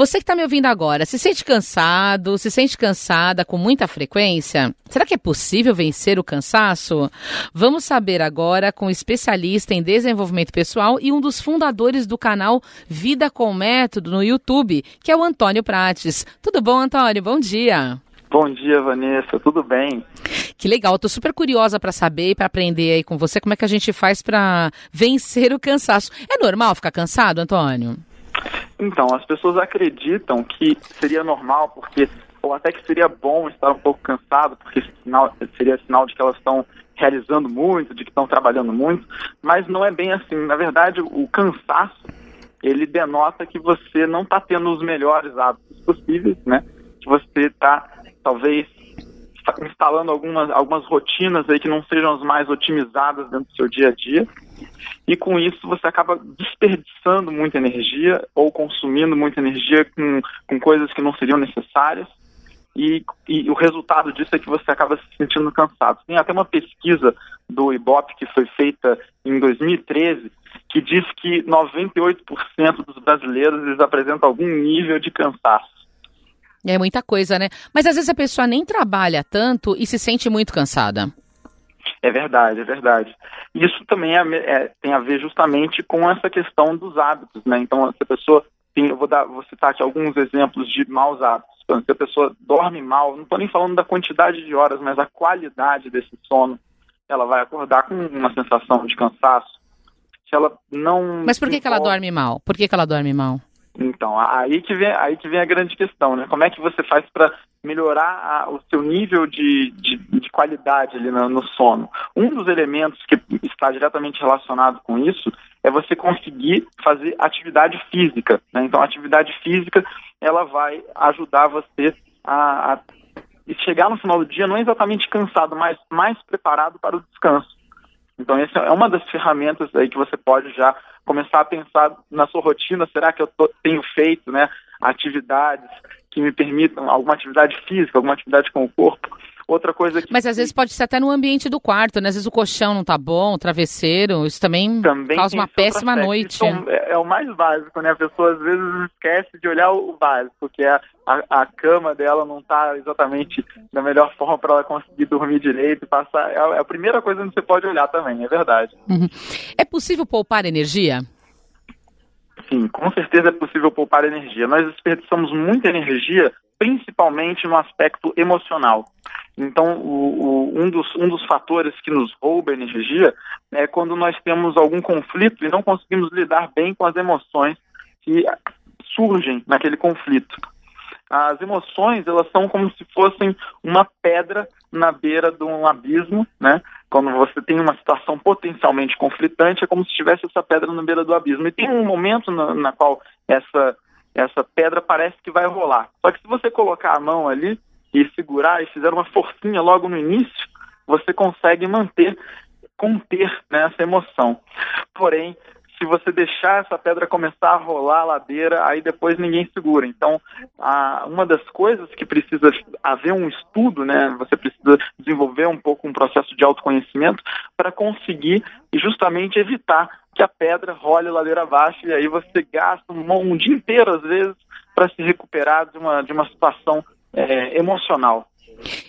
Você que está me ouvindo agora, se sente cansado, se sente cansada com muita frequência? Será que é possível vencer o cansaço? Vamos saber agora com o especialista em desenvolvimento pessoal e um dos fundadores do canal Vida com Método no YouTube, que é o Antônio Prates. Tudo bom, Antônio? Bom dia. Bom dia, Vanessa. Tudo bem? Que legal. Estou super curiosa para saber e para aprender aí com você como é que a gente faz para vencer o cansaço. É normal ficar cansado, Antônio? Então, as pessoas acreditam que seria normal, porque ou até que seria bom estar um pouco cansado, porque sinal, seria sinal de que elas estão realizando muito, de que estão trabalhando muito, mas não é bem assim. Na verdade, o cansaço ele denota que você não está tendo os melhores hábitos possíveis, né? Que você está talvez instalando algumas, algumas rotinas aí que não sejam as mais otimizadas dentro do seu dia a dia. E com isso você acaba desperdiçando muita energia ou consumindo muita energia com, com coisas que não seriam necessárias. E, e, o resultado disso é que você acaba se sentindo cansado. Tem até uma pesquisa do IBOP que foi feita em 2013 que diz que 98% dos brasileiros eles apresentam algum nível de cansaço. É muita coisa, né? Mas às vezes a pessoa nem trabalha tanto e se sente muito cansada. É verdade, é verdade. Isso também é, é, tem a ver justamente com essa questão dos hábitos, né? Então, se a pessoa tem, eu vou, dar, vou citar aqui alguns exemplos de maus hábitos. Então, se a pessoa dorme mal, não estou nem falando da quantidade de horas, mas a qualidade desse sono, ela vai acordar com uma sensação de cansaço. Se ela não. Mas por que, que ela dorme mal? Por que, que ela dorme mal? Então, aí que vem, aí que vem a grande questão, né? Como é que você faz para melhorar a, o seu nível de, de, de qualidade ali no, no, sono? Um dos elementos que está diretamente relacionado com isso é você conseguir fazer atividade física. Né? Então, a atividade física ela vai ajudar você a, a chegar no final do dia não exatamente cansado, mas mais preparado para o descanso. Então, essa é uma das ferramentas aí que você pode já começar a pensar na sua rotina. Será que eu tô, tenho feito né, atividades que me permitam, alguma atividade física, alguma atividade com o corpo? Outra coisa que... Mas às vezes pode ser até no ambiente do quarto, né? Às vezes o colchão não tá bom, o travesseiro, isso também, também causa uma péssima noite. Isso é, é, o mais básico, né? A pessoa às vezes esquece de olhar o básico, que é a, a cama dela não tá exatamente da melhor forma para ela conseguir dormir direito, passar. É, é a primeira coisa que você pode olhar também, é verdade. Uhum. É possível poupar energia? Sim, com certeza é possível poupar energia. Nós desperdiçamos muita energia, principalmente no aspecto emocional. Então, o, o, um, dos, um dos fatores que nos rouba energia é quando nós temos algum conflito e não conseguimos lidar bem com as emoções que surgem naquele conflito. As emoções, elas são como se fossem uma pedra na beira de um abismo, né? Quando você tem uma situação potencialmente conflitante, é como se tivesse essa pedra na beira do abismo. E tem um momento na, na qual essa, essa pedra parece que vai rolar. Só que se você colocar a mão ali, e segurar e fizer uma forcinha logo no início, você consegue manter, conter né, essa emoção. Porém, se você deixar essa pedra começar a rolar a ladeira, aí depois ninguém segura. Então, a, uma das coisas que precisa haver um estudo, né? Você precisa desenvolver um pouco um processo de autoconhecimento para conseguir justamente evitar que a pedra role a ladeira abaixo e aí você gasta um, um dia inteiro às vezes para se recuperar de uma de uma situação é, emocional.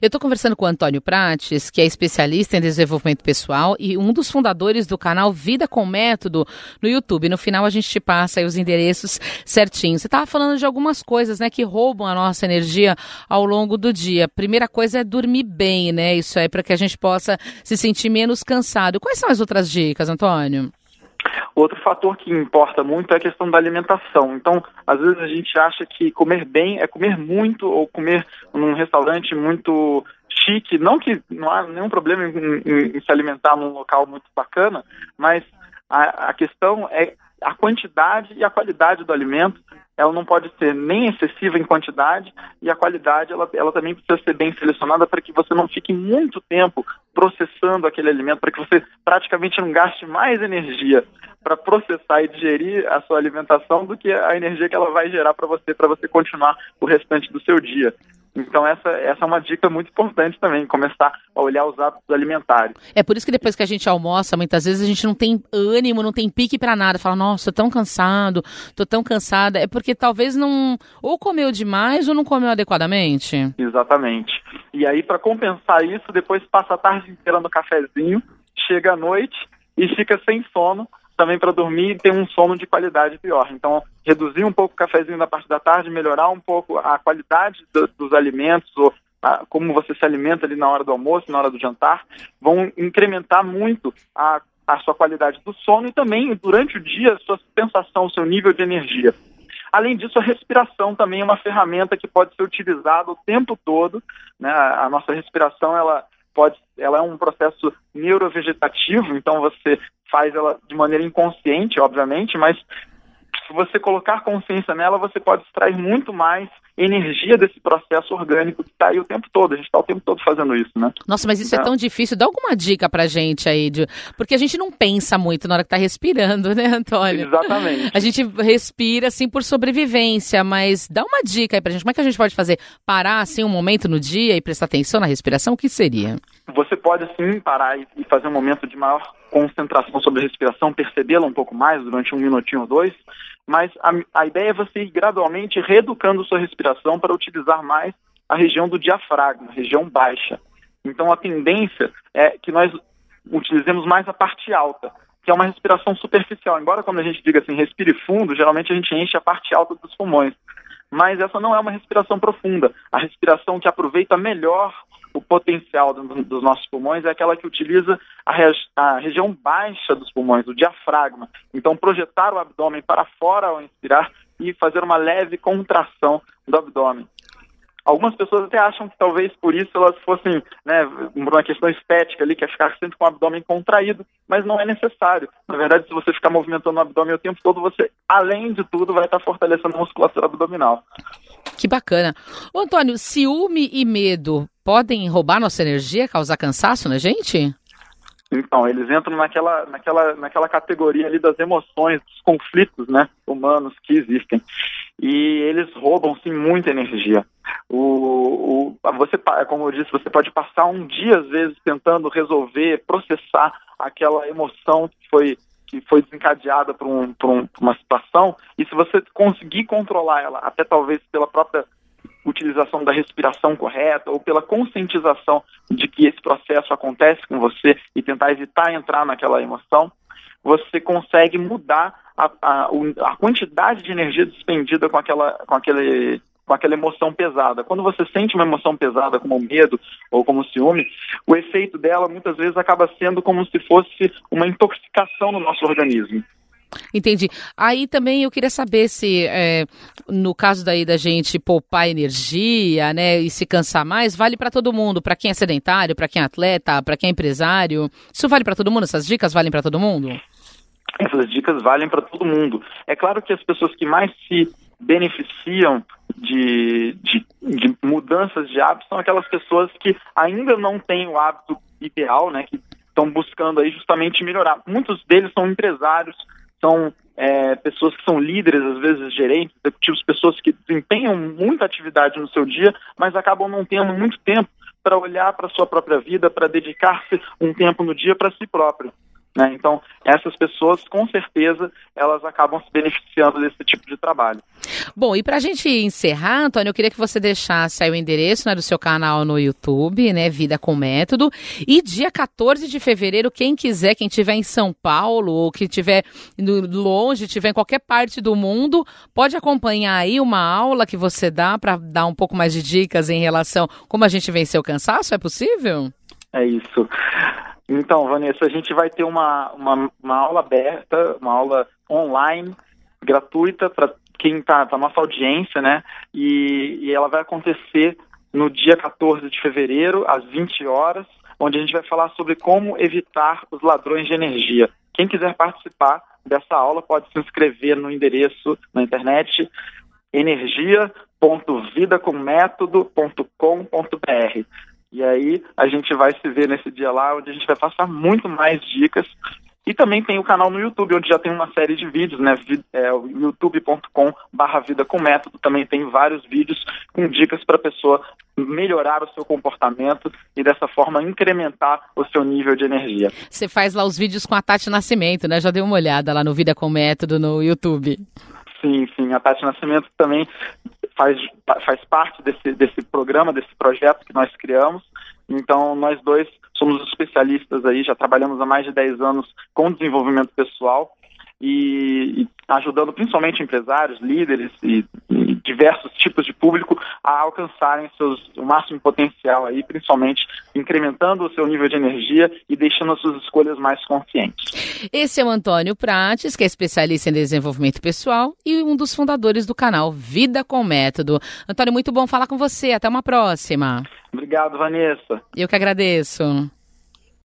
Eu estou conversando com o Antônio Prates, que é especialista em desenvolvimento pessoal e um dos fundadores do canal Vida com Método no YouTube. No final a gente te passa os endereços certinhos. Você estava falando de algumas coisas, né, que roubam a nossa energia ao longo do dia. Primeira coisa é dormir bem, né? Isso aí para que a gente possa se sentir menos cansado. Quais são as outras dicas, Antônio? Outro fator que importa muito é a questão da alimentação. Então, às vezes a gente acha que comer bem é comer muito ou comer num restaurante muito chique. Não que não há nenhum problema em, em, em se alimentar num local muito bacana, mas a, a questão é a quantidade e a qualidade do alimento ela não pode ser nem excessiva em quantidade e a qualidade ela, ela também precisa ser bem selecionada para que você não fique muito tempo processando aquele alimento, para que você praticamente não gaste mais energia para processar e digerir a sua alimentação do que a energia que ela vai gerar para você, para você continuar o restante do seu dia. Então essa, essa é uma dica muito importante também, começar a olhar os hábitos alimentares. É por isso que depois que a gente almoça, muitas vezes a gente não tem ânimo, não tem pique para nada. Fala, nossa, tô tão cansado, tô tão cansada. É porque talvez não ou comeu demais ou não comeu adequadamente. Exatamente. E aí para compensar isso, depois passa a tarde inteira no cafezinho, chega à noite e fica sem sono também para dormir e ter um sono de qualidade pior. Então, reduzir um pouco o cafezinho da parte da tarde, melhorar um pouco a qualidade do, dos alimentos, ou a, como você se alimenta ali na hora do almoço, na hora do jantar, vão incrementar muito a, a sua qualidade do sono e também, durante o dia, a sua sensação, o seu nível de energia. Além disso, a respiração também é uma ferramenta que pode ser utilizada o tempo todo. Né? A nossa respiração, ela pode, ela é um processo neurovegetativo, então você faz ela de maneira inconsciente, obviamente, mas se você colocar consciência nela, você pode extrair muito mais energia desse processo orgânico que está aí o tempo todo. A gente está o tempo todo fazendo isso, né? Nossa, mas isso é, é tão difícil. Dá alguma dica pra gente aí, de... porque a gente não pensa muito na hora que está respirando, né, Antônio? Exatamente. A gente respira, assim, por sobrevivência, mas dá uma dica aí pra gente. Como é que a gente pode fazer? Parar, assim, um momento no dia e prestar atenção na respiração? O que seria? Você pode, sim, parar e fazer um momento de maior concentração sobre a respiração, percebê-la um pouco mais durante um minutinho ou dois, mas a, a ideia é você ir gradualmente reeducando sua respiração para utilizar mais a região do diafragma, região baixa. Então a tendência é que nós utilizemos mais a parte alta, que é uma respiração superficial. Embora quando a gente diga assim, respire fundo, geralmente a gente enche a parte alta dos pulmões. Mas essa não é uma respiração profunda. A respiração que aproveita melhor o potencial do, dos nossos pulmões é aquela que utiliza a, a, região baixa dos pulmões, o diafragma. Então, projetar o abdômen para fora ao inspirar e fazer uma leve contração do abdômen. Algumas pessoas até acham que talvez por isso elas fossem, né, uma questão estética ali, que é ficar sempre com o abdômen contraído, mas não é necessário. Na verdade, se você ficar movimentando o abdômen o tempo todo, você, além de tudo, vai estar fortalecendo a musculatura abdominal. Que bacana. Ô, Antônio, ciúme e medo podem roubar nossa energia, causar cansaço na gente? Então, eles entram naquela, naquela, naquela categoria ali das emoções, dos conflitos né, humanos que existem. E eles roubam, sim, muita energia. O, o, você, como eu disse, você pode passar um dia, às vezes, tentando resolver, processar aquela emoção que foi que foi desencadeada por, um, por, um, por uma situação, e se você conseguir controlar ela, até talvez pela própria utilização da respiração correta ou pela conscientização de que esse processo acontece com você e tentar evitar entrar naquela emoção, você consegue mudar a, a, a quantidade de energia despendida com, aquela, com aquele com aquela emoção pesada. Quando você sente uma emoção pesada, como o medo ou como o ciúme, o efeito dela muitas vezes acaba sendo como se fosse uma intoxicação no nosso organismo. Entendi. Aí também eu queria saber se, é, no caso daí da gente poupar energia, né, e se cansar mais, vale para todo mundo, para quem é sedentário, para quem é atleta, para quem é empresário. Isso vale para todo mundo? Essas dicas valem para todo mundo? Essas dicas valem para todo mundo. É claro que as pessoas que mais se beneficiam de, de, de, mudanças de hábitos são aquelas pessoas que ainda não têm o hábito ideal, né, que estão buscando aí justamente melhorar. Muitos deles são empresários, são é, pessoas que são líderes, às vezes gerentes, executivos, pessoas que desempenham muita atividade no seu dia, mas acabam não tendo muito tempo para olhar para a sua própria vida, para dedicar-se um tempo no dia para si próprio. Né? Então, essas pessoas, com certeza, elas acabam se beneficiando desse tipo de trabalho. Bom, e para a gente encerrar, Antônio, eu queria que você deixasse aí o endereço né, do seu canal no YouTube, né, Vida com Método. E dia 14 de fevereiro, quem quiser, quem estiver em São Paulo ou que estiver longe, estiver em qualquer parte do mundo, pode acompanhar aí uma aula que você dá para dar um pouco mais de dicas em relação como a gente venceu o cansaço. É possível? É isso. Então, Vanessa, a gente vai ter uma, uma, uma aula aberta, uma aula online, gratuita para quem está tá nossa audiência, né? E, e ela vai acontecer no dia 14 de fevereiro, às 20 horas, onde a gente vai falar sobre como evitar os ladrões de energia. Quem quiser participar dessa aula pode se inscrever no endereço na internet energia.vidacommétodo.com.br. E aí a gente vai se ver nesse dia lá, onde a gente vai passar muito mais dicas E também tem o canal no YouTube, onde já tem uma série de vídeos, né? É, youtube.com barra vida com método, também tem vários vídeos com dicas para a pessoa melhorar o seu comportamento e dessa forma incrementar o seu nível de energia. Você faz lá os vídeos com a Tati Nascimento, né? Já dei uma olhada lá no Vida com Método no YouTube. A Tati Nascimento também faz, faz parte desse, desse programa, desse projeto que nós criamos. Então, nós dois somos especialistas aí, já trabalhamos há mais de 10 anos com desenvolvimento pessoal e, e ajudando principalmente empresários, líderes e, e, diversos tipos de público a alcançarem seus, o máximo potencial aí, principalmente incrementando o seu nível de energia e deixando as suas escolhas mais conscientes. Esse é o Antônio Prates, que é especialista em desenvolvimento pessoal e um dos fundadores do canal Vida com Método. Antônio, muito bom falar com você. Até uma próxima. Obrigado, Vanessa. Eu que agradeço.